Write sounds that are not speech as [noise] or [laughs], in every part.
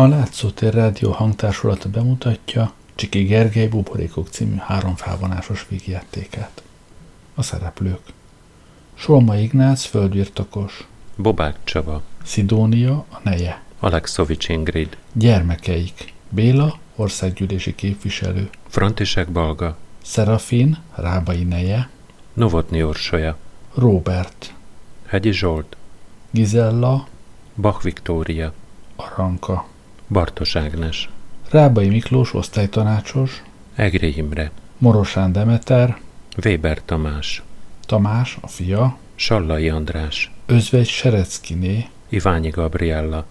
A Látszótér Rádió hangtársulata bemutatja Csiki Gergely Buborékok című három felvonásos vígjátékát. A szereplők. Solma Ignác földbirtokos, Bobák Csaba, Szidónia a neje, Alexovics Ingrid, gyermekeik. Béla, országgyűlési képviselő, Frantisek Balga, Szerafin, Rábai neje, Novotny Orsolya, Robert, Hegyi Zsolt, Gizella, Bach Viktória, Aranka, Bartos Ágnes, Rábai Miklós osztálytanácsos, Egri Imre, Morosán Demeter, Weber Tamás, Tamás, a fia, Sallai András, Özvegy Sereckiné, Iványi Gabriella,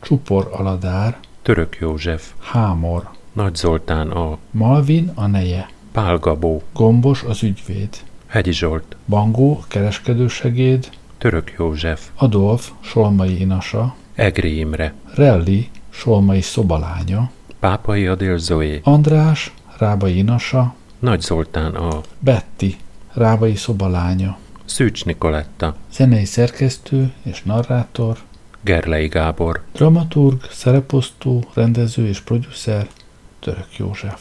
Csupor Aladár, Török József, Hámor, Nagy Zoltán A, Malvin a neje, Pál Gabó, Gombos az ügyvéd, Hegyi Zsolt, Bangó kereskedősegéd, Török József, Adolf Solmai Inasa, Egri Imre, Relli Solmai szobalánya, Pápai Adél Zoé, András Rábai Inasa, Nagy Zoltán A, Betty Rábai szobalánya, Szűcs Nikoletta, zenei szerkesztő és narrátor, Gerlei Gábor, dramaturg, szereposztó, rendező és producer Török József.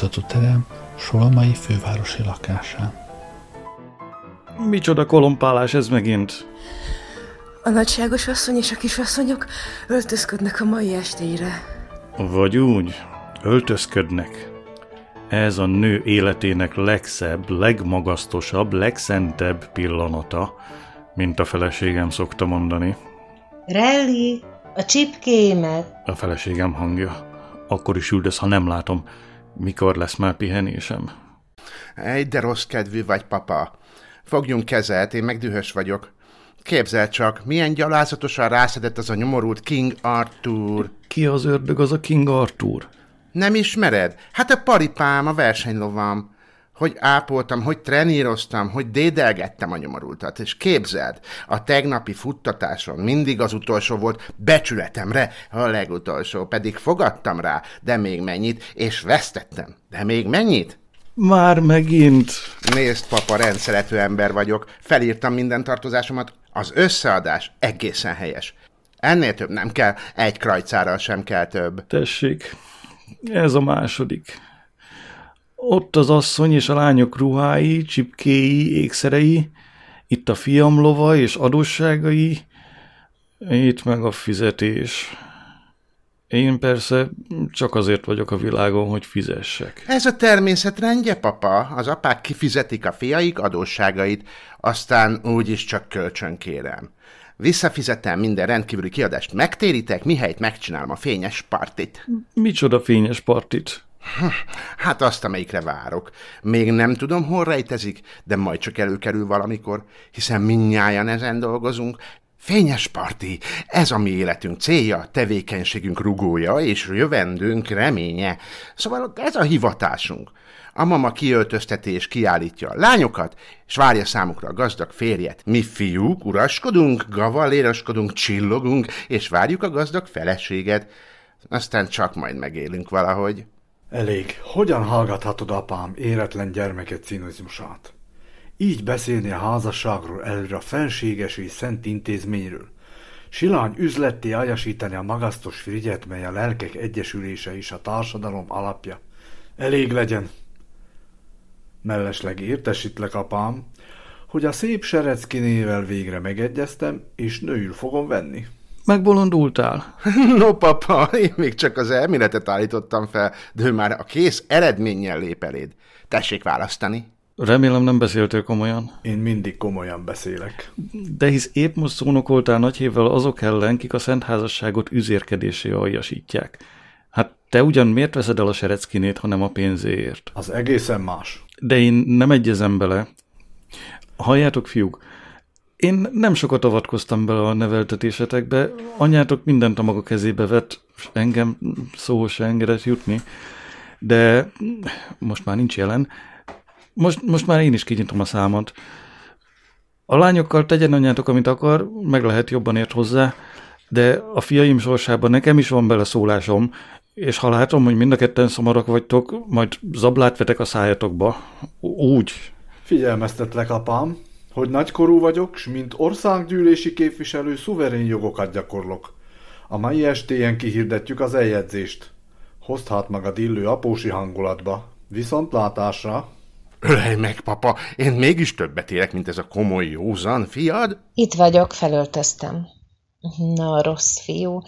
Bútorzatú terem Solamai fővárosi lakásán. Micsoda kolompálás ez megint? A nagyságos asszony és a kisasszonyok öltözködnek a mai estére. Vagy úgy, öltözködnek. Ez a nő életének legszebb, legmagasztosabb, legszentebb pillanata, mint a feleségem szokta mondani. Relli, a csipkémet. A feleségem hangja. Akkor is üldöz, ha nem látom, mikor lesz már pihenésem. Egy de rossz kedvű vagy, papa. Fogjunk kezet, én meg dühös vagyok. Képzeld csak, milyen gyalázatosan rászedett az a nyomorult King Arthur. Ki az ördög, az a King Arthur? Nem ismered? Hát a paripám, a versenylovam. Hogy ápoltam, hogy treníroztam, hogy dédelgettem a nyomorultat. És képzeld, a tegnapi futtatáson mindig az utolsó volt, becsületemre a legutolsó, pedig fogadtam rá, de még mennyit, és vesztettem. De még mennyit? Már megint. Nézd, papa, rendszerető ember vagyok. Felírtam minden tartozásomat. Az összeadás egészen helyes. Ennél több nem kell, egy krajcárral sem kell több. Tessék, ez a második. Ott az asszony és a lányok ruhái, csipkéi, ékszerei, itt a fiam lova és adósságai, itt meg a fizetés. Én persze csak azért vagyok a világon, hogy fizessek. Ez a természet rendje, papa. Az apák kifizetik a fiaik adósságait, aztán úgyis csak kölcsön kérem. Visszafizetem minden rendkívüli kiadást, megtéritek, mihelyt megcsinálom a fényes partit. Micsoda fényes partit? Hát azt, amelyikre várok. Még nem tudom, hol rejtezik, de majd csak előkerül valamikor, hiszen minnyáján ezen dolgozunk. Fényes parti, ez a mi életünk célja, tevékenységünk rugója és jövendőnk reménye. Szóval ez a hivatásunk. A mama kiöltözteti és kiállítja a lányokat, és várja számukra a gazdag férjet. Mi fiúk uraskodunk, gavalléroskodunk, csillogunk, és várjuk a gazdag feleséget. Aztán csak majd megélünk valahogy. Elég. Hogyan hallgathatod apám éretlen gyermeket cinizmusát? Így beszélni a házasságról előre a fenséges és szent intézményről. Silány üzletté ajasítani a magasztos frigyet, mely a lelkek egyesülése is a társadalom alapja. Elég legyen. Mellesleg értesítlek, apám, hogy a szép Sereckinével végre megegyeztem, és nőül fogom venni. Megbolondultál? [laughs] No, papa, én még csak az elméletet állítottam fel, de ő már a kész eredménnyel lép eléd. Tessék választani. Remélem nem beszéltél komolyan. Én mindig komolyan beszélek. De hisz épp most szónokoltál nagyhével azok ellen, kik a szent házasságot üzérkedésé aljasítják. Hát te ugyan miért veszed el a sereckinét, hanem a pénzéért? Az egészen más. De én nem egyezem bele. Halljátok, fiúk, Én nem sokat avatkoztam bele a neveltetésetekbe, anyátok mindent a maga kezébe vett, és engem szóhoz se engedett jutni, de most már nincs jelen. Most, most már én is kinyitom a számot. A lányokkal tegyen anyátok, amit akar, meg lehet jobban ért hozzá, de a fiaim sorsában nekem is van bele szólásom, és ha látom, hogy mind a ketten szomorak vagytok, majd zablát vetek a szájatokba. Úgy. Figyelmeztetlek, apám, hogy nagykorú vagyok, s mint országgyűlési képviselő szuverén jogokat gyakorlok. A mai estéjen kihirdetjük az eljegyzést. Hozd hát magad illő apósi hangulatba. Viszont látásra. Ölej meg, papa, én mégis többet érek, mint ez a komoly józan fiad. Itt vagyok, felöltöztem. Na, rossz fiú,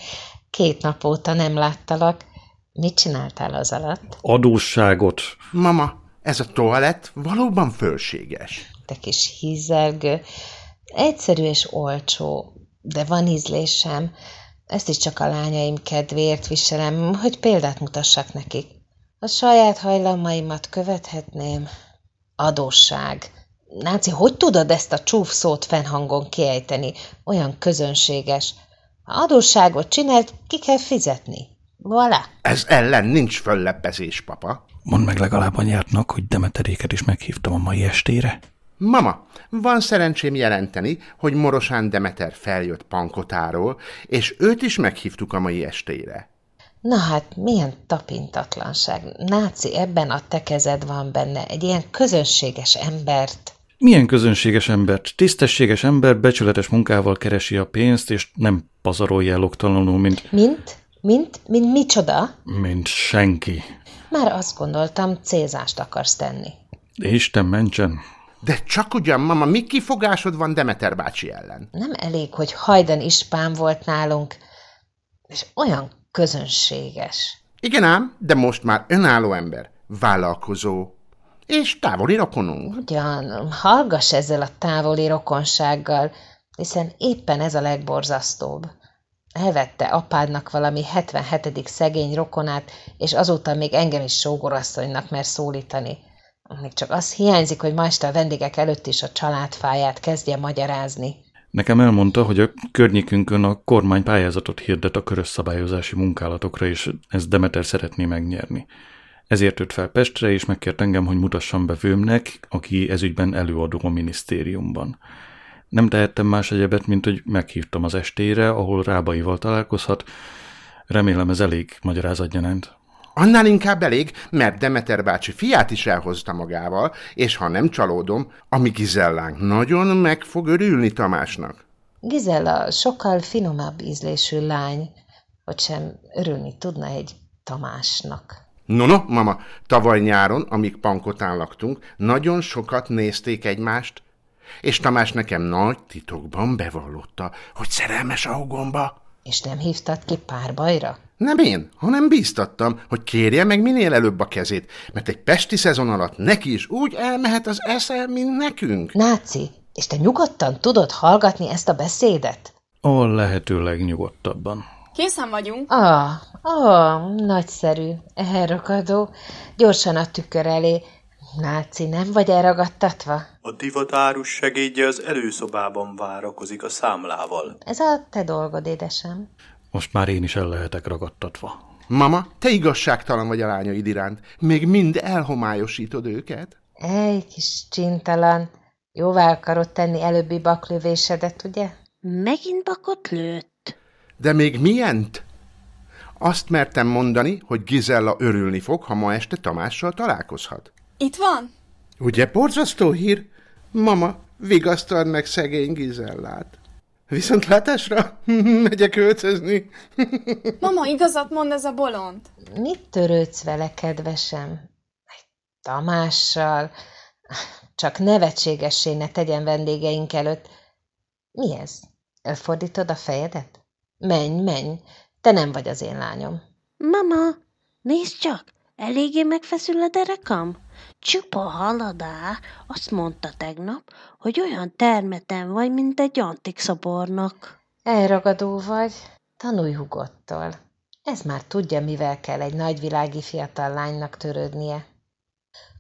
két nap óta nem láttalak. Mit csináltál az alatt? Adósságot. Mama, ez a toalett valóban fölséges. Te kis hízelgő. Egyszerű és olcsó, de van ízlésem. Ezt is csak a lányaim kedvéért viselem, hogy példát mutassak nekik. A saját hajlamaimat követhetném. Adósság. Náci, hogy tudod ezt a csúf szót fennhangon kiejteni? Olyan közönséges. Ha adósságot csinált, ki kell fizetni. Voilà. Ez ellen nincs föllebbezés, papa. Mondd meg legalább anyádnak, hogy Demeteréket is meghívtam a mai estére. Mama, van szerencsém jelenteni, hogy Morosán Demeter feljött Pankotáról, és őt is meghívtuk a mai estére. Na hát, milyen tapintatlanság. Náci, ebben a te kezed van benne, egy ilyen közönséges embert. Milyen közönséges embert? Tisztességes ember becsületes munkával keresi a pénzt, és nem pazarolja el oktalanul, mint, Mint? Mint? Mint micsoda? mint senki. Már azt gondoltam, célzást akarsz tenni. Isten mentsen. De csak ugyan, mama, mi kifogásod van Demeter bácsi ellen? Nem elég, hogy hajdan ispán volt nálunk, és olyan közönséges. Igen ám, de most már önálló ember, vállalkozó, és távoli rokonunk. Ugyan, hallgass ezzel a távoli rokonsággal, hiszen éppen ez a legborzasztóbb. Elvette apádnak valami 77. szegény rokonát, és azóta még engem is sógorasszonynak mer szólítani. Még csak az hiányzik, hogy ma este a vendégek előtt is a családfáját kezdje magyarázni. Nekem elmondta, hogy a környékünkön a kormány pályázatot hirdet a körös szabályozási munkálatokra, és ezt Demeter szeretné megnyerni. Ezért jött fel Pestre, és megkért engem, hogy mutassam be vőmnek, aki ezügyben előadó a minisztériumban. Nem tehettem más egyebet, mint hogy meghívtam az estére, ahol Rábaival találkozhat. Remélem ez elég magyarázatgyanánt. Annál inkább elég, mert Demeter bácsi fiát is elhozta magával, és ha nem csalódom, a mi Gizellánk nagyon meg fog örülni Tamásnak. Gizella sokkal finomabb ízlésű lány, hogy sem örülni tudna egy Tamásnak. No, no, mama, tavaly nyáron, amíg Pankotán laktunk, nagyon sokat nézték egymást, és Tamás nekem nagy titokban bevallotta, hogy szerelmes a hugomba. És nem hívtad ki párbajra? Nem én, hanem bíztattam, hogy kérje meg minél előbb a kezét, mert egy pesti szezon alatt neki is úgy elmehet az esze, mint nekünk. Náci, és te nyugodtan tudod hallgatni ezt a beszédet? A lehető legnyugodtabban. Készen vagyunk. Ah, ah, nagyszerű, elragadó. Gyorsan a tükör elé. Náci, nem vagy elragadtatva? A divatárus segédje az előszobában várakozik a számlával. Ez a te dolgod, édesem. Most már én is el lehetek ragadtatva. Mama, te igazságtalan vagy a lányaid iránt. Még mind elhomályosítod őket. Ej, kis csintalan. Jóvá akarod tenni előbbi baklövésedet, ugye? Megint bakot lőtt. De még milyent? Azt mertem mondani, hogy Gizella örülni fog, ha ma este Tamással találkozhat. Itt van? Ugye borzasztó hír? Mama, vigasztald meg szegény Gizellát. Viszontlátásra [laughs] megyek öltözni. [laughs] Mama, igazat mond ez a bolond. Mit törődsz vele, kedvesem? Egy Tamással? Csak nevetségessé ne tegyen vendégeink előtt. Mi ez? Elfordítod a fejedet? Menj, menj, te nem vagy az én lányom. Mama, nézd csak, eléggé megfeszül a derekam. Csupa haladá, azt mondta tegnap, hogy olyan termeten vagy, mint egy antik szobornak. Elragadó vagy, tanulj hugottól. Ez már tudja, mivel kell egy nagyvilági fiatal lánynak törődnie.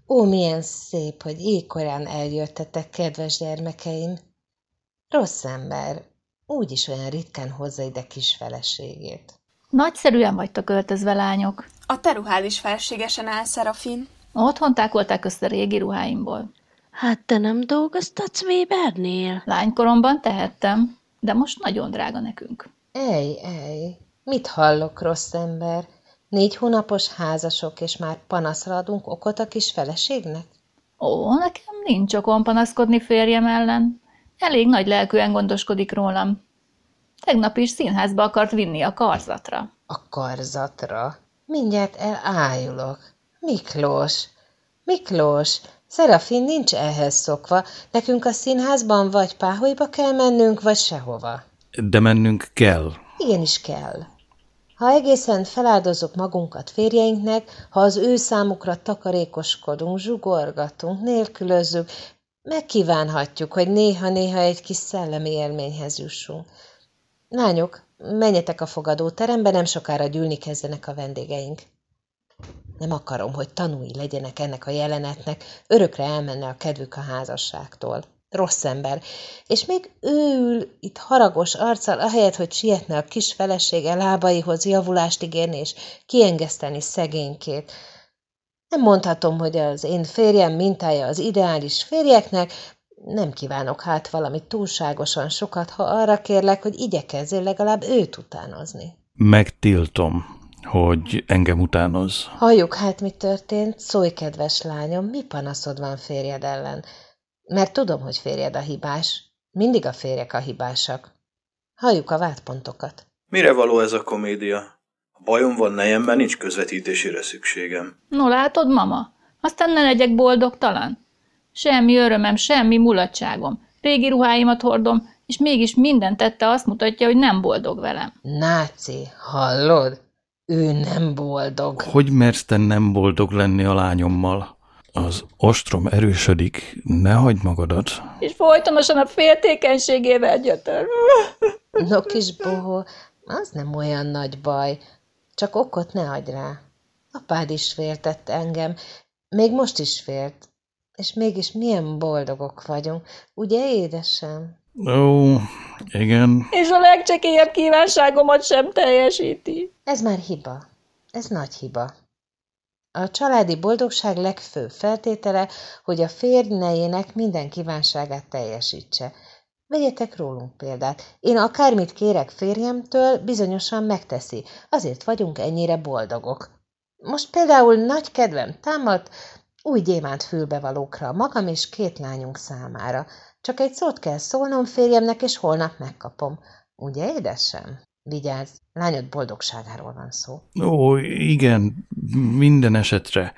Ó, milyen szép, hogy éjkorán eljöttetek, kedves gyermekeim. Rossz ember. Úgyis olyan ritkán hozza ide kis feleségét. Nagyszerűen vagytok öltözve, lányok. A te ruhád is felségesen áll, Szerafin. Otthon tákolták össze régi ruháimból. Hát te nem dolgoztatsz Webernél? Lánykoromban tehettem, de most nagyon drága nekünk. Ej, ej, mit hallok, rossz ember? Négy hónapos házasok, és már panaszra adunk okot a kis feleségnek? Ó, nekem nincs okom panaszkodni férjem ellen. Elég nagy lelkűen gondoskodik rólam. Tegnap is színházba akart vinni a karzatra. A karzatra? Mindjárt elájulok. Miklós, Miklós, Szerafin nincs ehhez szokva. Nekünk a színházban vagy páholyba kell mennünk, vagy sehova. De mennünk kell. Igenis kell. Ha egészen feláldozunk magunkat férjeinknek, ha az ő számukra takarékoskodunk, zsugorgatunk, nélkülözzük, megkívánhatjuk, hogy néha-néha egy kis szellemi élményhez jussunk. Lányok, menjetek a fogadóterembe, nem sokára gyűlni kezdenek a vendégeink. Nem akarom, hogy tanúi legyenek ennek a jelenetnek, örökre elmenne a kedvük a házasságtól. Rossz ember. És még ő ül itt haragos arccal, ahelyett, hogy sietne a kis felesége lábaihoz javulást ígérni és kiengeszteni szegénykét. Nem mondhatom, hogy az én férjem mintája az ideális férjeknek, nem kívánok hát valami túlságosan sokat, ha arra kérlek, hogy igyekezzél legalább őt utánozni. Megtiltom, hogy engem utánoz. Halljuk hát, mi történt. Szólj, kedves lányom, mi panaszod van férjed ellen? Mert tudom, hogy férjed a hibás. Mindig a férjek a hibásak. Halljuk a vádpontokat. Mire való ez a komédia? A bajom van nejemben, nincs közvetítésére szükségem. No látod, mama? Aztán ne legyek boldogtalan. Semmi örömem, semmi mulatságom. Régi ruháimat hordom, és mégis minden tette azt mutatja, hogy nem boldog velem. Náci, hallod? Ő nem boldog. Hogy mersz te nem boldog lenni a lányommal? Az ostrom erősödik, ne hagyd magadat. És folytonosan a féltékenységével gyötör. [laughs] No, kis bohó, az nem olyan nagy baj. Csak okot ne adj rá. Apád is féltett engem, még most is félt. És mégis milyen boldogok vagyunk, ugye, édesem? Ó, igen. És a legcsekélyebb kívánságomat sem teljesíti. Ez már hiba. Ez nagy hiba. A családi boldogság legfőbb feltétele, hogy a férj nejének minden kívánságát teljesítse. Vegyetek rólunk példát. Én akármit kérek férjemtől, bizonyosan megteszi. Azért vagyunk ennyire boldogok. Most például nagy kedvem támadt új gyémánt fülbevalókra magam és két lányunk számára. Csak egy szót kell szólnom férjemnek, és holnap megkapom. Ugye, édesem? Vigyázz, lányod boldogságáról van szó. Ó, igen, minden esetre.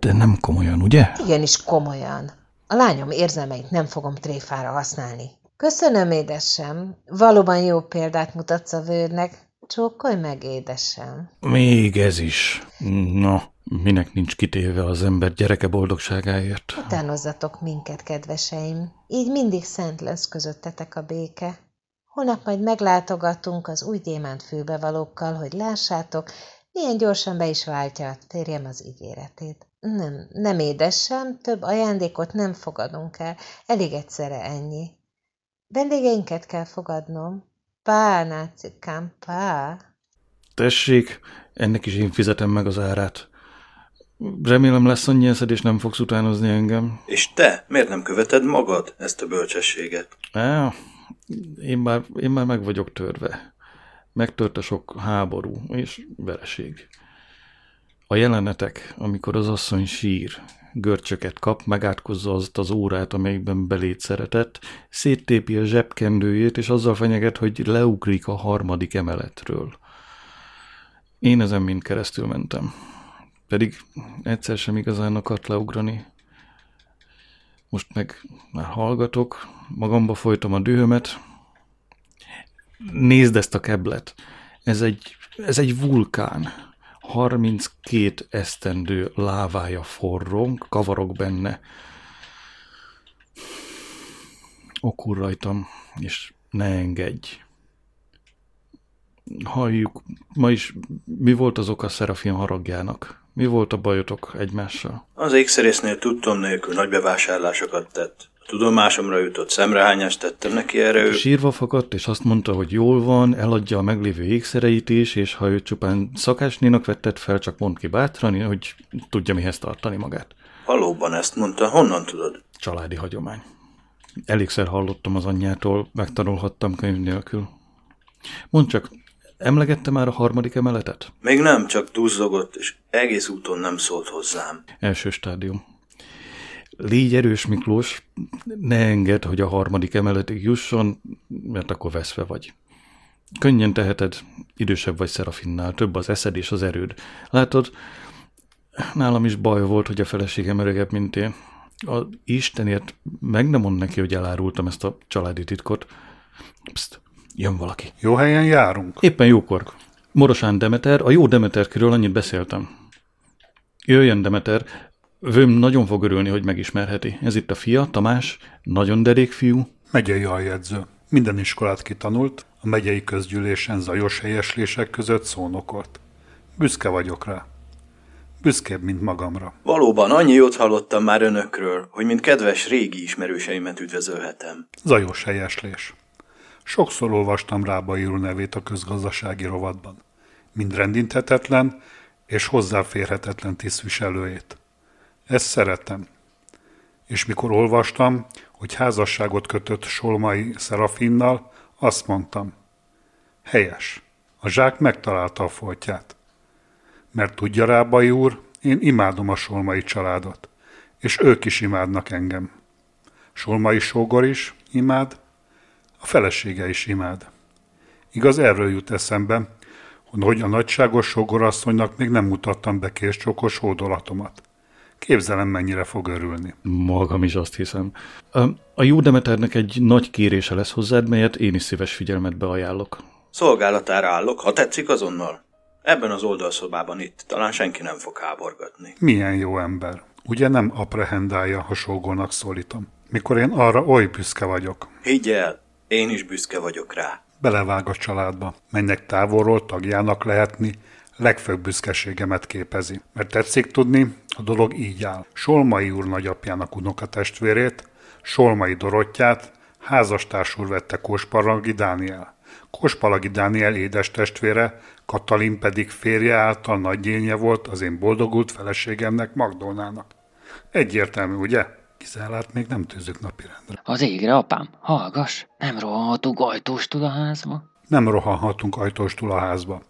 De nem komolyan, ugye? Igenis komolyan. A lányom érzelmeit nem fogom tréfára használni. Köszönöm, édesem. Valóban jó példát mutatsz a vődnek. Csókolj meg, édesem. Még ez is. Na, minek nincs kitéve az ember gyereke boldogságáért? Utánozzatok minket, kedveseim. Így mindig szent lesz közöttetek a béke. Holnap majd meglátogatunk az új gyémánt fülbevalókkal, hogy lássátok, milyen gyorsan be is váltja a férjem az ígéretét. Nem, nem édesem, több ajándékot nem fogadunk el, elég egyszerre ennyi. Vendégeinket kell fogadnom. Pá, nácikám, pá. Tessék, ennek is én fizetem meg az árát. Remélem lesz annyi eszed, és nem fogsz utánozni engem. És te, miért nem követed magad ezt a bölcsességet? Á, én már, én már meg vagyok törve. Megtört a sok háború és vereség. A jelenetek, amikor az asszony sír, görcsöket kap, megátkozza azt az órát, amelyikben belét szeretett, széttépi a zsebkendőjét, és azzal fenyeget, hogy leugrik a harmadik emeletről. Én ezen mind keresztül mentem. Pedig egyszer sem igazán akart leugrani. Most meg már hallgatok, magamba folytom a dühömet. Nézd ezt a keblet. Ez egy, ez egy vulkán. 32 esztendő lávája forrong, kavarok benne. Okul rajtam, és ne engedj. Halljuk, ma is mi volt az oka Szerafin haragjának? Mi volt a bajotok egymással? Az ékszerésznél tudtom nélkül nagy bevásárlásokat tett. Tudomásomra jutott szemrehányást tettem neki erre, ő... Sírva fakadt, és azt mondta, hogy jól van, eladja a meglévő ékszereit is, és ha ő csupán szakásnénak vettet fel, csak mond ki bátran, hogy tudja mihez tartani magát. Valóban ezt mondta, honnan tudod? Családi hagyomány. Elégszer hallottam az anyjától, megtanulhattam könyv nélkül. Mondd csak, emlegette már a harmadik emeletet? Még nem, csak duzzogott, és egész úton nem szólt hozzám. Első stádium. Légy erős, Miklós, ne engedd, hogy a harmadik emeletig jusson, mert akkor veszve vagy. Könnyen teheted, idősebb vagy Szerafinnál, több az eszed és az erőd. Látod, nálam is baj volt, hogy a feleségem öregebb, mint én. A Istenért meg nem mond neki, hogy elárultam ezt a családi titkot. Pszt, jön valaki. Jó helyen járunk? Éppen jókor. Morosán Demeter, a jó Demeterkiről annyit beszéltem. Jöjjön Demeter, Vőm nagyon fog örülni, hogy megismerheti. Ez itt a fia, Tamás, nagyon derék fiú. Megyei aljegyző. Minden iskolát kitanult, a megyei közgyűlésen zajos helyeslések között szónokolt. Büszke vagyok rá. Büszkébb, mint magamra. Valóban, annyi jót hallottam már önökről, hogy mint kedves régi ismerőseimet üdvözölhetem. Zajos helyeslés. Sokszor olvastam Rábai úr nevét a közgazdasági rovatban. Mind rendinthetetlen és hozzáférhetetlen tisztviselőjét. Ezt szeretem. És mikor olvastam, hogy házasságot kötött Solmai Szerafinnal, azt mondtam. Helyes. A zsák megtalálta a foltját. Mert tudja Rábai úr, én imádom a Solmai családot, és ők is imádnak engem. Solmai sógor is imád, a felesége is imád. Igaz, erről jut eszembe, hogy a nagyságos sógorasszonynak még nem mutattam be késcsokos hódolatomat. Képzelem, mennyire fog örülni. Magam is azt hiszem. A jó Demeternek egy nagy kérése lesz hozzád, melyet én is szíves figyelmetbe ajánlok. Szolgálatára állok, ha tetszik azonnal. Ebben az oldalszobában itt talán senki nem fog háborgatni. Milyen jó ember. Ugye nem aprehendálja, ha sógónak szólítom. Mikor én arra oly büszke vagyok. Higgy el, én is büszke vagyok rá. Belevág a családba, mennek távolról tagjának lehetni, legfőbb büszkeségemet képezi. Mert tetszik tudni, a dolog így áll. Solmai úr nagyapjának unokatestvérét, Solmai Dorottyát házastársul vette Kóspalagi Dániel. Kóspalagi Dániel édes testvére, Katalin pedig férje által nagyénye volt az én boldogult feleségemnek Magdolnának. Egyértelmű, ugye? Kizárlát még nem tűzök napirendre. Az égre, apám, hallgass, nem rohanhatunk ajtóstul a házba? Nem rohanhatunk ajtóstul a házba.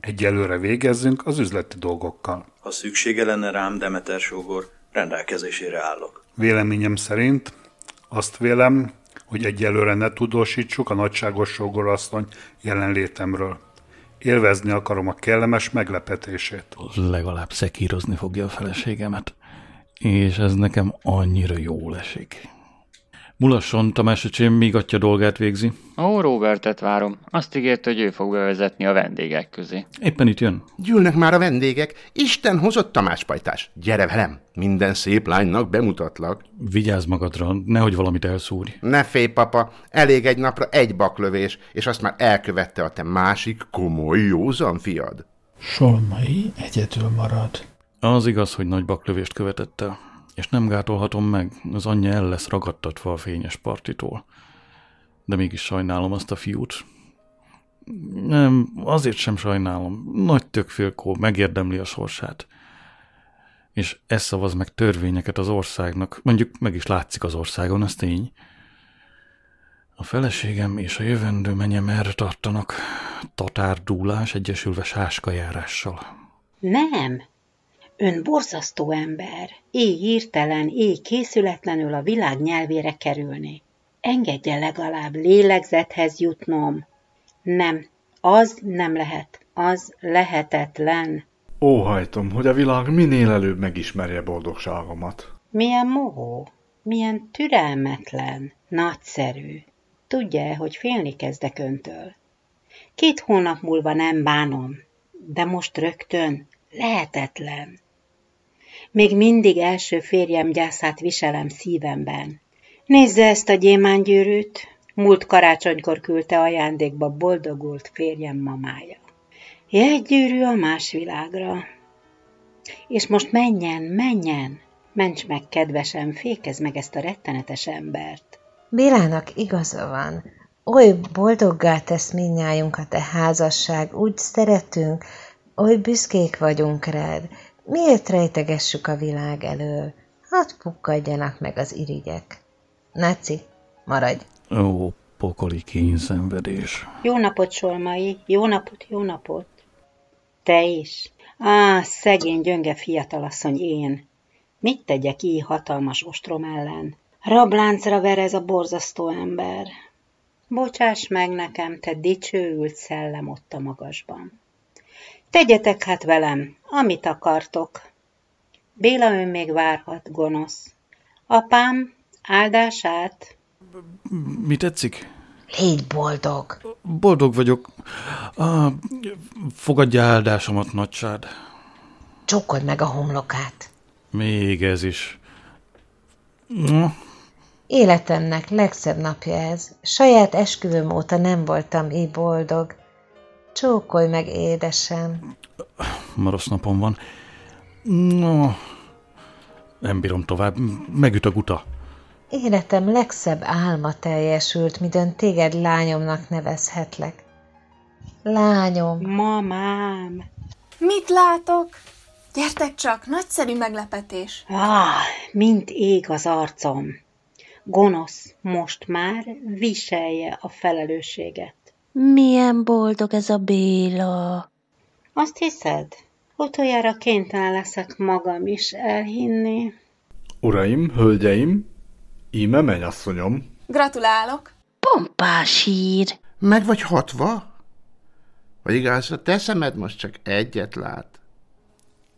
Egyelőre végezzünk az üzleti dolgokkal. Ha szüksége lenne rám, Demeter sógor, rendelkezésére állok. Véleményem szerint azt vélem, hogy egyelőre ne tudósítsuk a nagyságos sógorasszony jelenlétemről. Élvezni akarom a kellemes meglepetését. Legalább szekírozni fogja a feleségemet. És ez nekem annyira jól esik. Mulasson, Tamás öcsém, míg atya dolgát végzi. Ó, Robertet várom. Azt ígért, hogy ő fog bevezetni a vendégek közé. Éppen itt jön. Gyűlnek már a vendégek. Isten hozott Tamás pajtás. Gyere velem, minden szép lánynak bemutatlak. Vigyázz magadra, nehogy valamit elszúrj. Ne félj, papa, elég egy napra egy baklövés, és azt már elkövette a te másik komoly józan fiad. Solmai egyedül marad. Az igaz, hogy nagy baklövést követett el és nem gátolhatom meg, az anyja el lesz ragadtatva a fényes partitól. De mégis sajnálom azt a fiút. Nem, azért sem sajnálom. Nagy tökfélkó megérdemli a sorsát. És ez szavaz meg törvényeket az országnak. Mondjuk meg is látszik az országon, ez tény. A feleségem és a jövendő menyem erre tartanak. Tatárdúlás egyesülve sáskajárással. Nem, Ön borzasztó ember, éj írtelen, éj készületlenül a világ nyelvére kerülni. Engedje legalább lélegzethez jutnom. Nem, az nem lehet, az lehetetlen. Óhajtom, hogy a világ minél előbb megismerje boldogságomat. Milyen mohó, milyen türelmetlen, nagyszerű. Tudja hogy félni kezdek öntől? Két hónap múlva nem bánom, de most rögtön lehetetlen. Még mindig első férjem gyászát viselem szívemben. Nézze ezt a gyémángyűrűt, múlt karácsonykor küldte ajándékba boldogult férjem mamája. Egy gyűrű a más világra. És most menjen, menjen, Ments meg, kedvesem, fékezd meg ezt a rettenetes embert. Bélának igaza van. Oly boldoggá tesz minnyájunkat a házasság, úgy szeretünk, oly büszkék vagyunk rád. Miért rejtegessük a világ elől? Hadd pukkadjanak meg az irigyek. Náci, maradj! Ó, pokoli kényszenvedés. Jó napot, Solmai, jó napot, jó napot. Te is. Á, szegény, gyönge fiatalasszony én. Mit tegyek így hatalmas ostrom ellen? Rabláncra ver ez a borzasztó ember. Bocsáss meg nekem, te dicsőült szellem ott a magasban. Tegyetek hát velem, amit akartok. Béla ön még várhat, gonosz. Apám, áldását. Mi tetszik? Légy boldog. Boldog vagyok. Ah, fogadja áldásomat, nagysád. Csókod meg a homlokát. Még ez is. Na, Életemnek legszebb napja ez. Saját esküvőm óta nem voltam így boldog. Csókolj meg, édesem. ma rossz napom van. No, nem bírom tovább. Megüt a guta. Életem legszebb álma teljesült, midőn téged lányomnak nevezhetlek. Lányom. Mamám. Mit látok? Gyertek csak, nagyszerű meglepetés. Ah, mint ég az arcom. Gonosz, most már viselje a felelősséget. Milyen boldog ez a Béla. Azt hiszed? Utoljára kénytelen leszek magam is elhinni. Uraim, hölgyeim, íme mennyasszonyom. Gratulálok. Pompás hír. Meg vagy hatva? Vagy igaz, a te szemed most csak egyet lát.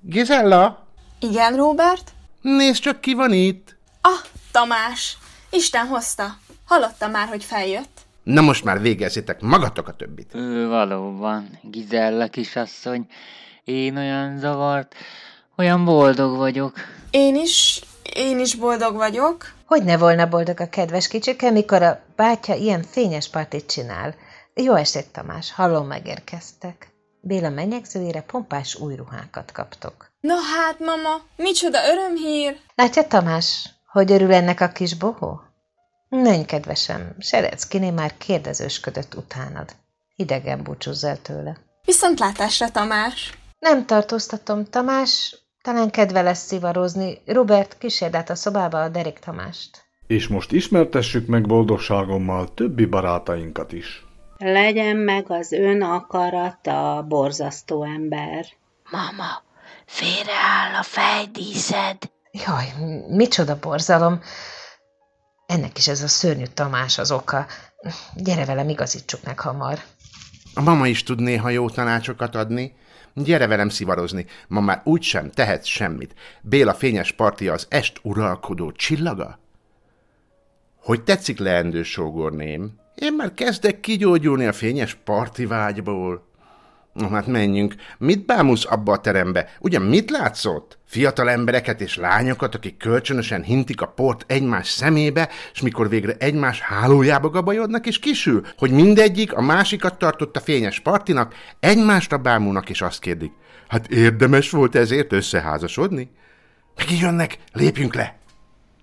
Gizella, Igen, Robert? nézd csak ki van itt. Ah, Tamás. Isten hozta. Hallottam már, hogy feljött. Na most már végezzétek magatok a többit. Ő valóban, Gizella kisasszony. Én olyan zavart, olyan boldog vagyok. Én is, én is boldog vagyok. Hogy ne volna boldog a kedves kicsike, mikor a bátya ilyen fényes partit csinál. Jó estét, Tamás, hallom megérkeztek. Béla menyegzőjére pompás új ruhákat kaptok. Na hát, mama, micsoda örömhír. Látja, Tamás, hogy örül ennek a kis bohó? Menj, kedvesem, Sereckiné már kérdezősködött utánad. Idegen búcsúzz el tőle. Viszontlátásra, Tamás. Nem tartóztatom, Tamás, talán kedve lesz szivarozni. Robert, kísérd át a szobába a Derek Tamást. És most ismertessük meg boldogságommal többi barátainkat is. Legyen meg az ön akarata, borzasztó ember. Mama, félreáll a fejdíszed. Jaj, micsoda borzalom. Ennek is ez a szörnyű Tamás az oka. Gyere velem, igazítsuk meg hamar. A mama is tud néha jó tanácsokat adni. Gyere velem szivarozni, ma már úgysem tehetsz semmit. Béla fényes partia az est uralkodó csillaga? Hogy tetszik leendő sógorném? Én már kezdek kigyógyulni a fényes parti vágyból. Na hát menjünk. Mit bámulsz abba a terembe? Ugyan mit látszott? Fiatal embereket és lányokat, akik kölcsönösen hintik a port egymás szemébe, és mikor végre egymás hálójába gabajodnak és kisül, hogy mindegyik a másikat tartotta fényes partinak, egymásra bámulnak és azt kérdik. Hát érdemes volt ezért összeházasodni? Meg jönnek, lépjünk le!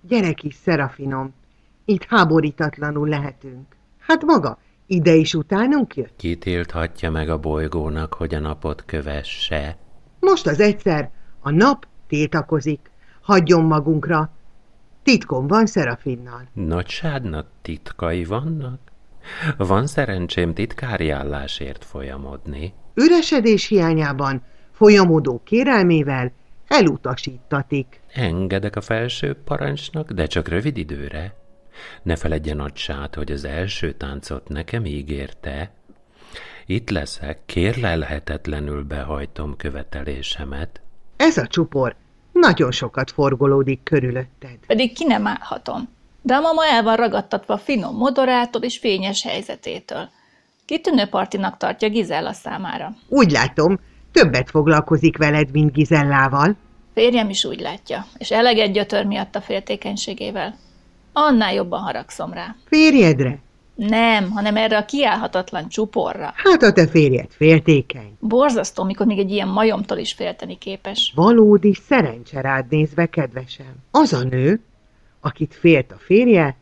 Gyere kis Szerafinom, itt háborítatlanul lehetünk. Hát maga, ide is utánunk jött? Ki tilthatja meg a bolygónak, hogy a napot kövesse? Most az egyszer, a nap tiltakozik. Hagyjon magunkra. Titkom van Szerafinnal. Nagysádnak titkai vannak? Van szerencsém titkári állásért folyamodni. Üresedés hiányában folyamodó kérelmével elutasítatik. Engedek a felső parancsnak, de csak rövid időre. Ne feledje nagysát, hogy az első táncot nekem ígérte. Itt leszek, kérlelhetetlenül behajtom követelésemet. Ez a csupor nagyon sokat forgolódik körülötted. Pedig ki nem állhatom. De a mama el van ragadtatva finom modorától és fényes helyzetétől. Kitűnő partinak tartja Gizella számára. Úgy látom, többet foglalkozik veled, mint Gizellával. Férjem is úgy látja, és eleget gyötör miatt a féltékenységével. Annál jobban haragszom rá. Férjedre? Nem, hanem erre a kiállhatatlan csuporra. Hát a te férjed féltékeny. Borzasztó, mikor még egy ilyen majomtól is félteni képes. Valódi szerencse rád nézve, kedvesem. Az a nő, akit félt a férje,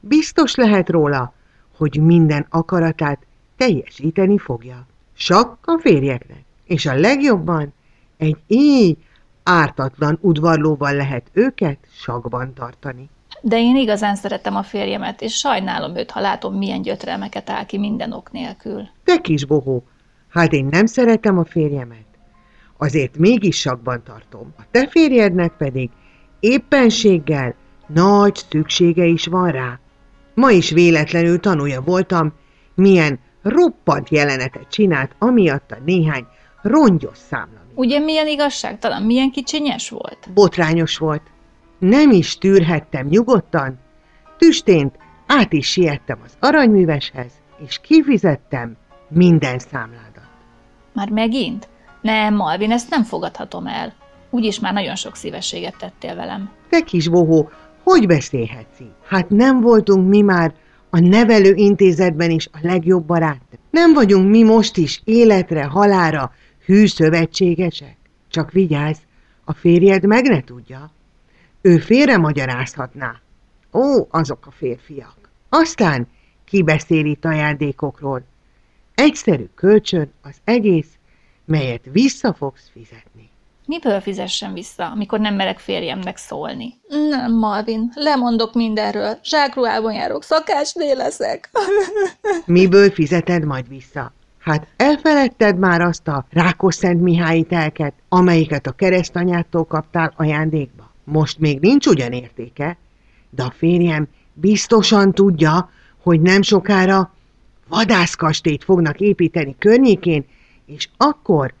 biztos lehet róla, hogy minden akaratát teljesíteni fogja. Sakk a férjeknek, és a legjobban egy így ártatlan udvarlóval lehet őket sakban tartani. De én igazán szeretem a férjemet, és sajnálom őt, ha látom, milyen gyötrelmeket áll ki minden ok nélkül. Te kis bohó, hát én nem szeretem a férjemet. Azért mégis sakban tartom. A te férjednek pedig éppenséggel nagy szüksége is van rá. Ma is véletlenül tanulja voltam, milyen roppant jelenetet csinált, amiatt a néhány rongyos számla. Ugye milyen igazságtalan, milyen kicsinyes volt? Botrányos volt. Nem is tűrhettem nyugodtan. Tüstént át is siettem az aranyműveshez, és kifizettem minden számládat. Már megint? Nem, Malvin, ezt nem fogadhatom el. Úgyis már nagyon sok szívességet tettél velem. Te kis bohó, hogy beszélhetsz így? Hát nem voltunk mi már a nevelő intézetben is a legjobb barát. Nem vagyunk mi most is életre, halára hű szövetségesek? Csak vigyázz, a férjed meg ne tudja. Ő félre magyarázhatná. Ó, azok a férfiak. Aztán kibeszél itt ajándékokról. Egyszerű kölcsön az egész, melyet vissza fogsz fizetni. Miből fizessen vissza, amikor nem merek férjemnek szólni? Nem, Malvin, lemondok mindenről. Zsákruhában járok, szakásné leszek. [laughs] Miből fizeted majd vissza? Hát elfeledted már azt a Rákos Szent Mihályi telket, amelyiket a keresztanyától kaptál ajándékba? Most még nincs ugyan értéke, de a férjem biztosan tudja, hogy nem sokára vadászkastét fognak építeni környékén, és akkor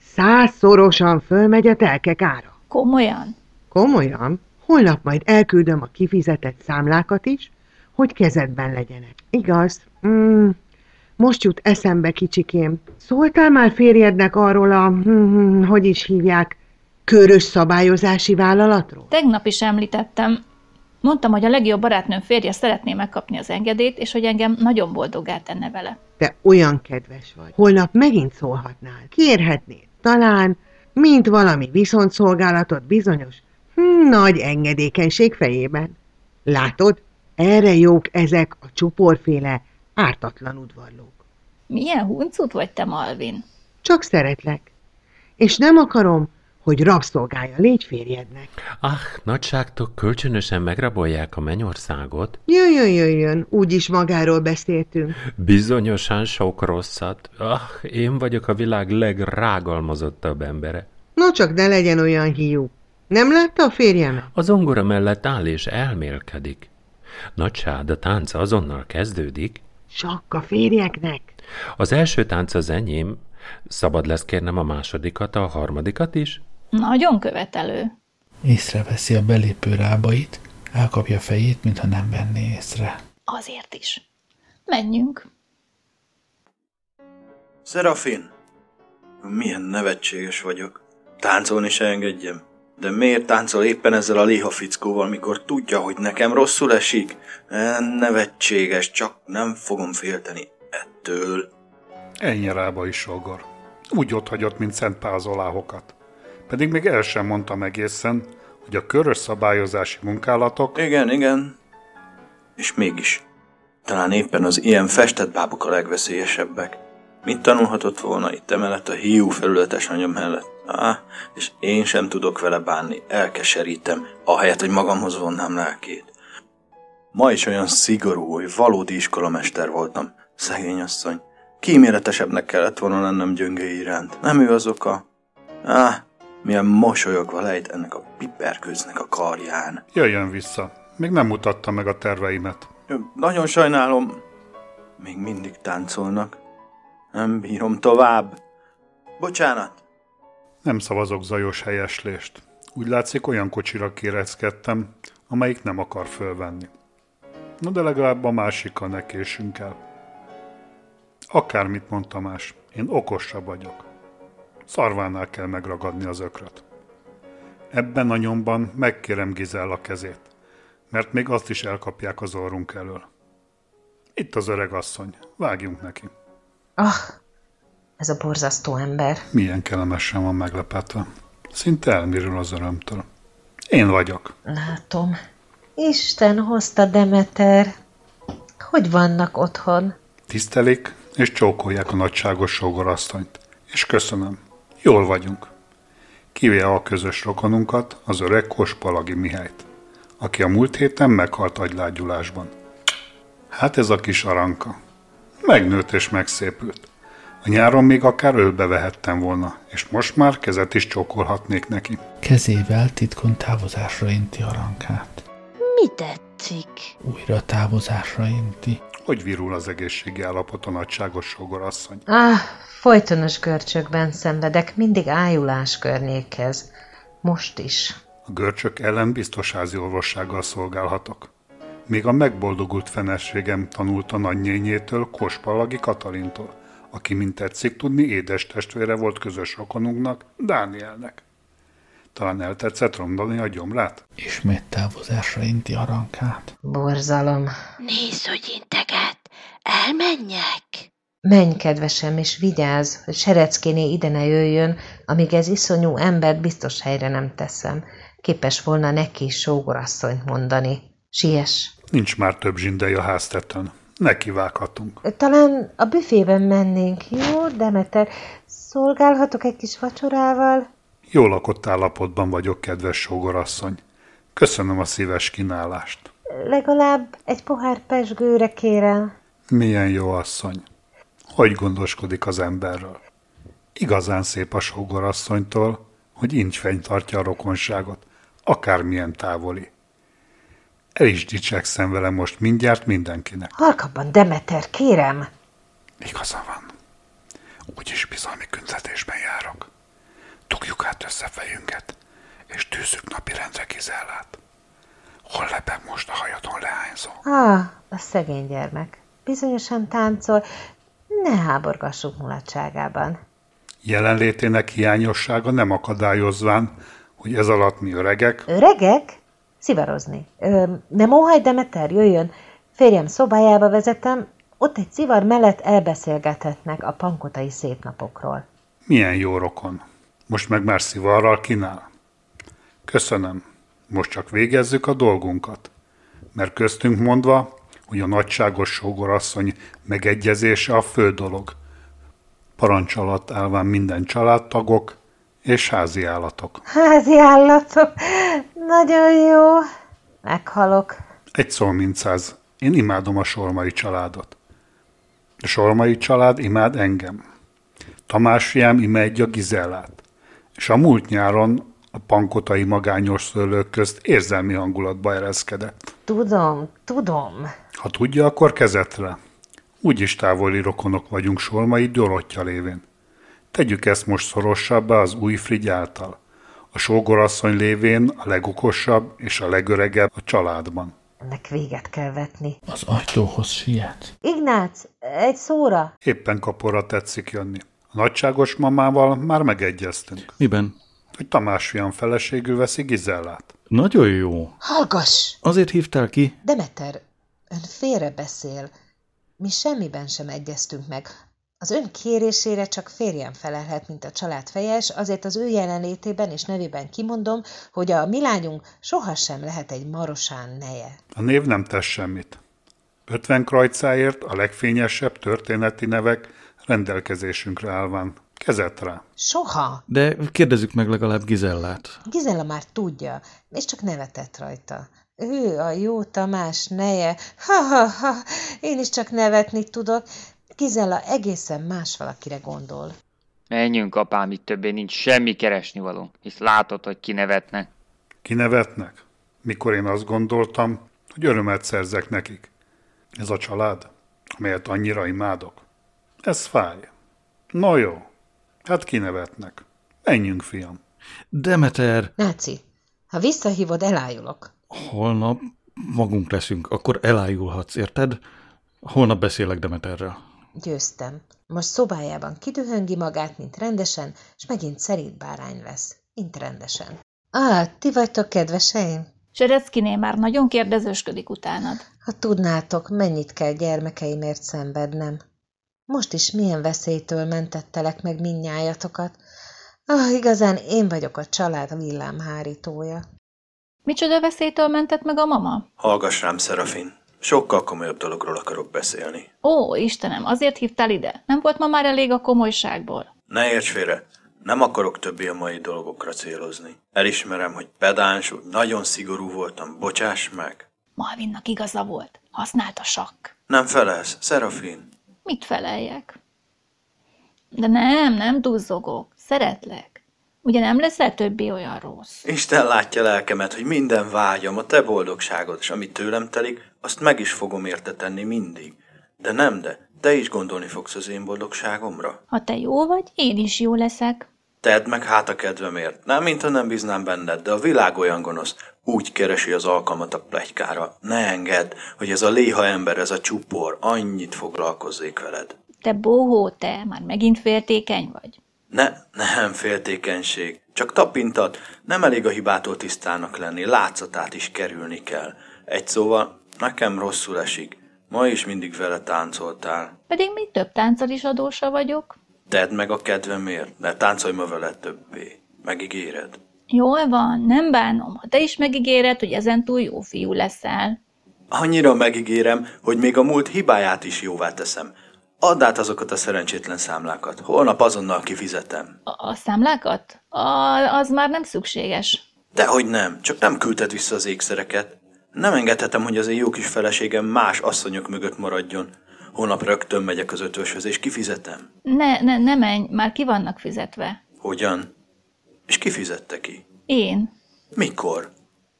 százszorosan fölmegy a telkek ára. Komolyan? Komolyan? Holnap majd elküldöm a kifizetett számlákat is, hogy kezedben legyenek. Igaz? Mm, most jut eszembe, kicsikém. Szóltál már férjednek arról a, hm, hogy is hívják, körös szabályozási vállalatról? Tegnap is említettem. Mondtam, hogy a legjobb barátnőm férje szeretné megkapni az engedélyt, és hogy engem nagyon boldoggá tenne vele. Te olyan kedves vagy. Holnap megint szólhatnál. Kérhetnéd. Talán, mint valami viszontszolgálatot bizonyos hm, nagy engedékenység fejében. Látod, erre jók ezek a csuporféle ártatlan udvarlók. Milyen huncut vagy te, Malvin? Csak szeretlek. És nem akarom, hogy rabszolgája légy férjednek. Ah, nagyságtok kölcsönösen megrabolják a mennyországot? Jöjjön, jöjjön, úgyis magáról beszéltünk. Bizonyosan sok rosszat. Ah, én vagyok a világ legrágalmazottabb embere. No csak ne legyen olyan hiú. Nem látta a férjem? Az ongora mellett áll és elmélkedik. Nagysád, a tánc azonnal kezdődik. Sakk a férjeknek. Az első tánc az enyém. Szabad lesz kérnem a másodikat, a harmadikat is? Nagyon követelő. Észreveszi a belépő rábait, elkapja fejét, mintha nem venné észre. Azért is. Menjünk. Serafin, milyen nevetséges vagyok. Táncolni se engedjem. De miért táncol éppen ezzel a liha fickóval, mikor tudja, hogy nekem rosszul esik? E, nevetséges, csak nem fogom félteni ettől. Ennyi rába is, sogor. Úgy ott hagyott, mint szent pázoláhokat. Pedig még el sem mondtam egészen, hogy a körös szabályozási munkálatok... Igen, igen. És mégis. Talán éppen az ilyen festett bábuk a legveszélyesebbek. Mit tanulhatott volna itt emellett a hiú felületes anya mellett? Á, és én sem tudok vele bánni, elkeserítem, ahelyett, hogy magamhoz vonnám lelkét. Ma is olyan szigorú, hogy valódi iskolamester voltam, szegény asszony. Kíméletesebbnek kellett volna lennem gyöngé iránt. Nem ő az oka? Á, milyen mosolyogva lejt ennek a piperkőznek a karján. Jöjjön vissza. Még nem mutatta meg a terveimet. Nagyon sajnálom. Még mindig táncolnak. Nem bírom tovább. Bocsánat. Nem szavazok zajos helyeslést. Úgy látszik, olyan kocsira kéreckedtem, amelyik nem akar fölvenni. Na de legalább a másikkal ne késünk el. Akármit mond Tamás, én okosabb vagyok. Szarvánál kell megragadni az ökröt. Ebben a nyomban megkérem Gizella kezét, mert még azt is elkapják az orrunk elől. Itt az öreg asszony. Vágjunk neki. Ah, ez a borzasztó ember. Milyen kellemesen van meglepetve. Szinte elmirül az örömtől. Én vagyok. Látom. Isten hozta Demeter. Hogy vannak otthon? Tisztelik és csókolják a nagyságos sógorasszonyt. És köszönöm. Jól vagyunk. Kivéve a közös rokonunkat, az öreg Kospalagi Mihályt, aki a múlt héten meghalt agylágyulásban. Hát ez a kis aranka. Megnőtt és megszépült. A nyáron még akár ölbe vehettem volna, és most már kezet is csókolhatnék neki. Kezével titkon távozásra inti arankát. Mi tetszik? Újra távozásra inti. Hogy virul az egészségi állapot a nagyságos sógorasszony? Ah, folytonos görcsökben szenvedek, mindig ájulás környékhez. Most is. A görcsök ellen biztos házi orvossággal szolgálhatok. Még a megboldogult fenességem tanult a nagynyényétől, Kospalagi Katalintól, aki, mint tetszik tudni, édes testvére volt közös rokonunknak, Dánielnek. Talán eltetszett rondani a gyomrát? Ismét távozásra inti arankát. Borzalom. Nézd, hogy integet. Elmenjek? Menj, kedvesem, és vigyázz, hogy Sereckéné ide ne jöjjön, amíg ez iszonyú embert biztos helyre nem teszem. Képes volna neki sógorasszonyt mondani. Siess! Nincs már több zsindei a háztetőn. Nekivághatunk. Talán a büfében mennénk, jó, Demeter? Szolgálhatok egy kis vacsorával? Jól lakott állapotban vagyok, kedves sógorasszony. Köszönöm a szíves kínálást. Legalább egy pohár pesgőre kérem. Milyen jó asszony. Hogy gondoskodik az emberről? Igazán szép a sógorasszonytól, hogy incs tartja a rokonságot, akármilyen távoli. El is dicsekszem vele most mindjárt mindenkinek. Halkabban, Demeter, kérem! Igaza van. Úgyis bizalmi küldetésben járok. Dugjuk át össze fejünket, és tűzzük napi rendre Gizellát. Hol lebeg most a hajadon leányzó? Ah, a szegény gyermek. Bizonyosan táncol, ne háborgassuk mulatságában. Jelenlétének hiányossága nem akadályozván, hogy ez alatt mi öregek. Öregek? Szivarozni. Ö, nem óhaj, Demeter, jöjjön. Férjem szobájába vezetem, ott egy szivar mellett elbeszélgethetnek a pankotai szép napokról. Milyen jó rokon. Most meg már szivarral kínál. Köszönöm. Most csak végezzük a dolgunkat. Mert köztünk mondva, hogy a nagyságos sógorasszony megegyezése a fő dolog. Parancs alatt állván minden családtagok és házi állatok. Házi állatok? Nagyon jó. Meghalok. Egy szó mint száz. Én imádom a sormai családot. A sormai család imád engem. Tamás fiám imádja Gizellát. És a múlt nyáron a pankotai magányos szőlők közt érzelmi hangulatba ereszkedett. Tudom, tudom. Ha tudja, akkor kezetre. Úgyis távoli rokonok vagyunk Sormai Dorottya lévén. Tegyük ezt most szorosabbá az új Frigy által. A sógorasszony lévén a legokosabb és a legöregebb a családban. Ennek véget kell vetni. Az ajtóhoz siet. Ignác, egy szóra. Éppen kapora tetszik jönni. A nagyságos mamával már megegyeztünk. Miben? Hogy Tamás fiam feleségül veszi Gizellát. Nagyon jó. Hallgass! Azért hívtál ki? Demeter, ön félre beszél. Mi semmiben sem egyeztünk meg. Az ön kérésére csak férjem felelhet, mint a család fejes, azért az ő jelenlétében és nevében kimondom, hogy a mi lányunk sohasem lehet egy marosán neje. A név nem tesz semmit. Ötven krajcáért a legfényesebb történeti nevek rendelkezésünkre állván. Kezet rá. Soha. De kérdezzük meg legalább Gizellát. Gizella már tudja, és csak nevetett rajta. Ő a jó Tamás neje. Ha-ha-ha, én is csak nevetni tudok. Gizella egészen más valakire gondol. Menjünk, apám, itt többé nincs semmi keresnivalónk, hisz látod, hogy kinevetnek. Kinevetnek? Mikor én azt gondoltam, hogy örömet szerzek nekik. Ez a család, amelyet annyira imádok. Ez fáj. No jó, hát kinevetnek. Menjünk, fiam. Demeter! Náci, ha visszahívod, elájulok. Holnap magunk leszünk, akkor elájulhatsz, érted? Holnap beszélek Demeterrel. Győztem. Most szobájában kidühöngi magát, mint rendesen, és megint szerint bárány lesz. Mint rendesen. Á, ti vagytok kedveseim? Sereckinél már nagyon kérdezősködik utánad. Ha tudnátok, mennyit kell gyermekeimért szenvednem. Most is milyen veszélytől mentettelek meg minnyájatokat. Ah, igazán én vagyok a család villámhárítója. Micsoda veszélytől mentett meg a mama? Hallgass rám, Szerafin. Sokkal komolyabb dologról akarok beszélni. Ó, Istenem, azért hívtál ide? Nem volt ma már elég a komolyságból? Ne érts félre, nem akarok többé a mai dolgokra célozni. Elismerem, hogy pedáns, hogy nagyon szigorú voltam, bocsáss meg. Malvinnak igaza volt. Használt a sakk. Nem felelsz, Szerafin. Mit feleljek? De nem, nem duzzogok. Szeretlek. Ugye nem leszel többé olyan rossz? Isten látja lelkemet, hogy minden vágyam, a te boldogságod, és amit tőlem telik, azt meg is fogom érte tenni mindig. De nem, de te is gondolni fogsz az én boldogságomra. Ha te jó vagy, én is jó leszek. Tedd meg hát a kedvemért. Nem, mintha nem bíznám benned, de a világ olyan gonosz. Úgy keresi az alkalmat a plegykára. Ne engedd, hogy ez a léha ember, ez a csupor annyit foglalkozzék veled. Te bohó, te, már megint féltékeny vagy. Ne, nem féltékenység. Csak tapintat, nem elég a hibától tisztának lenni, látszatát is kerülni kell. Egy szóval, nekem rosszul esik. Ma is mindig vele táncoltál. Pedig még több tánccal is adósa vagyok. Tedd meg a kedvemért, ne táncolj ma vele többé. Megígéred? Jól van, nem bánom. Ha te is megígéred, hogy ezentúl jó fiú leszel. Annyira megígérem, hogy még a múlt hibáját is jóvá teszem. Add át azokat a szerencsétlen számlákat. Holnap azonnal kifizetem. A, a számlákat? A, az már nem szükséges. Dehogy nem, csak nem küldted vissza az ékszereket. Nem engedhetem, hogy az én jó kis feleségem más asszonyok mögött maradjon. Holnap rögtön megyek az ötöshöz, és kifizetem. Ne, ne, ne menj, már ki vannak fizetve. Hogyan? És ki fizette ki? Én. Mikor?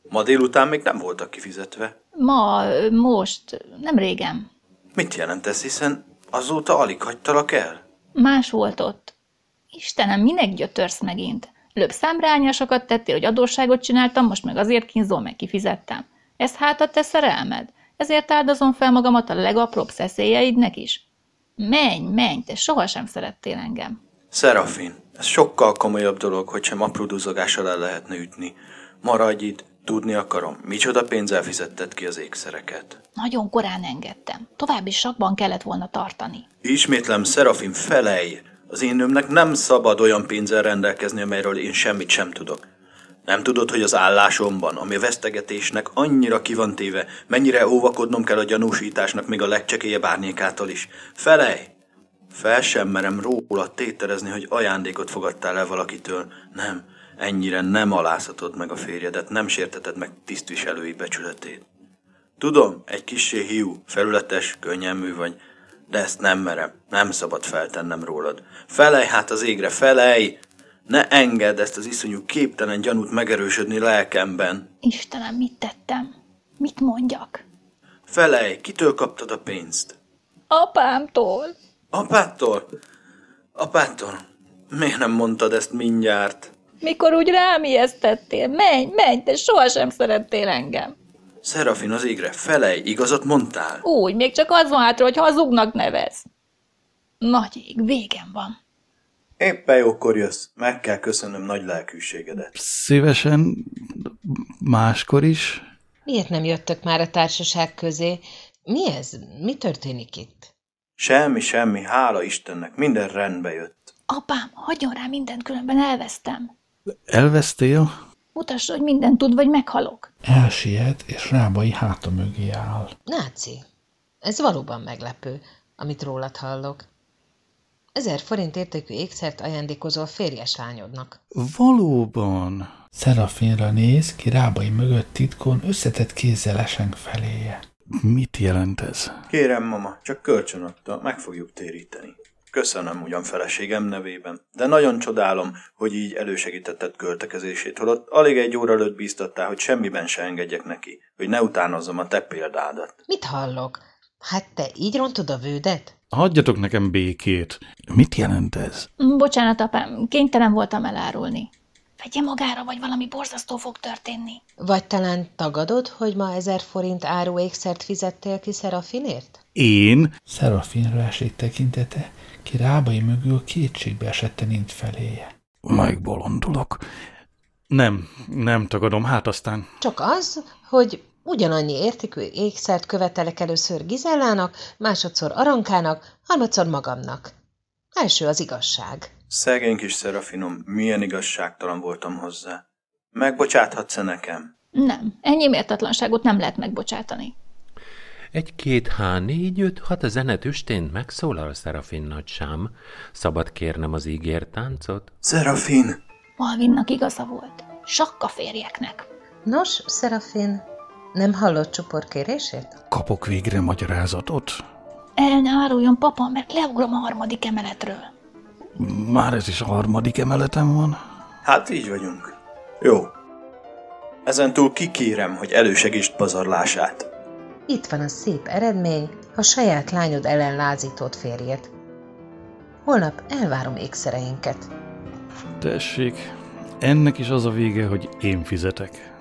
Ma délután még nem voltak kifizetve. Ma, most, nem régen. Mit jelent ez, hiszen azóta alig hagytalak el? Más volt ott. Istenem, minek gyötörsz megint? Előbb számrányásokat tettél, hogy adósságot csináltam, most meg azért kínzol, meg kifizettem. Ez hát a te szerelmed? Ezért áldozom fel magamat a legapróbb szeszélyeidnek is? Menj, menj, te sohasem szerettél engem. Szerafin, ez sokkal komolyabb dolog, hogy sem apró duzogással el lehetne ütni. Maradj itt, tudni akarom, micsoda pénzzel fizetted ki az ékszereket. Nagyon korán engedtem. További sakban kellett volna tartani. Ismétlem, Szerafin, felej! Az én nőmnek nem szabad olyan pénzzel rendelkezni, amelyről én semmit sem tudok. Nem tudod, hogy az állásomban, ami vesztegetésnek annyira ki van téve, mennyire óvakodnom kell a gyanúsításnak még a legcsekélyebb árnyékától is. Felej! Fel sem merem róla tételezni, hogy ajándékot fogadtál el valakitől. Nem, ennyire nem alázhatod meg a férjedet, nem sérteted meg tisztviselői becsületét. Tudom, egy kissé hiú, felületes, könnyelmű vagy, de ezt nem merem, nem szabad feltennem rólad. Felej hát az égre, felej! Ne engedd ezt az iszonyú képtelen gyanút megerősödni lelkemben. Istenem, mit tettem? Mit mondjak? Felej, kitől kaptad a pénzt? Apámtól. Apától? Apától? Miért nem mondtad ezt mindjárt? Mikor úgy rám ijesztettél? Menj, menj, te sohasem szerettél engem. Szerafin az égre, felej, igazat mondtál? Úgy, még csak az van hátra, hogy hazugnak nevez. Nagy ég, végem van. Éppen jókor jössz, meg kell köszönöm nagy lelkűségedet. Szívesen máskor is. Miért nem jöttök már a társaság közé? Mi ez? Mi történik itt? Semmi, semmi, hála Istennek, minden rendbe jött. Apám, hagyjon rá mindent, különben elvesztem. Elvesztél? Mutassa, hogy mindent tud, vagy meghalok. Elsiet, és Rábai háta mögé áll. Náci, ez valóban meglepő, amit rólad hallok. Ezer forint értékű ékszert ajándékozol férjes lányodnak. Valóban. Szerafinra néz, ki Rábai mögött titkon összetett kézzel eseng feléje. Mit jelent ez? Kérem, mama, csak kölcsön adta, meg fogjuk téríteni. Köszönöm ugyan feleségem nevében, de nagyon csodálom, hogy így elősegítetted költekezését, holott alig egy óra előtt bíztattál, hogy semmiben se engedjek neki, hogy ne utánozzam a te példádat. Mit hallok? Hát te így rontod a vődet? Hagyjatok nekem békét. Mit jelent ez? Bocsánat, apám, kénytelen voltam elárulni. Vegye magára, vagy valami borzasztó fog történni. Vagy talán tagadod, hogy ma ezer forint áru ékszert fizettél ki Szerafinért? Én? Szerafinra esik tekintete, ki Rábai mögül kétségbe esette int feléje. Megbolondulok. Nem, nem tagadom, hát aztán. Csak az, hogy ugyanannyi értékű ékszert követelek először Gizellának, másodszor Arankának, harmadszor magamnak. Első az igazság. Szegény kis Szerafinom, milyen igazságtalan voltam hozzá. Megbocsáthatsz-e nekem? Nem, ennyi mértatlanságot nem lehet megbocsátani. Egy két há négy öt hat a zenet üstént megszólal Szerafin nagysám. Szabad kérnem az ígért táncot? Szerafin! Malvinnak igaza volt. Sakka férjeknek. Nos, Szerafin, nem hallott csupor kérését? Kapok végre magyarázatot. El ne áruljon, papa, mert leugrom a harmadik emeletről. Már ez is a harmadik emeletem van. Hát így vagyunk. Jó. Ezentúl kikérem, hogy elősegítsd pazarlását. Itt van a szép eredmény, a saját lányod ellen lázított férjét. Holnap elvárom ékszereinket. Tessék, ennek is az a vége, hogy én fizetek.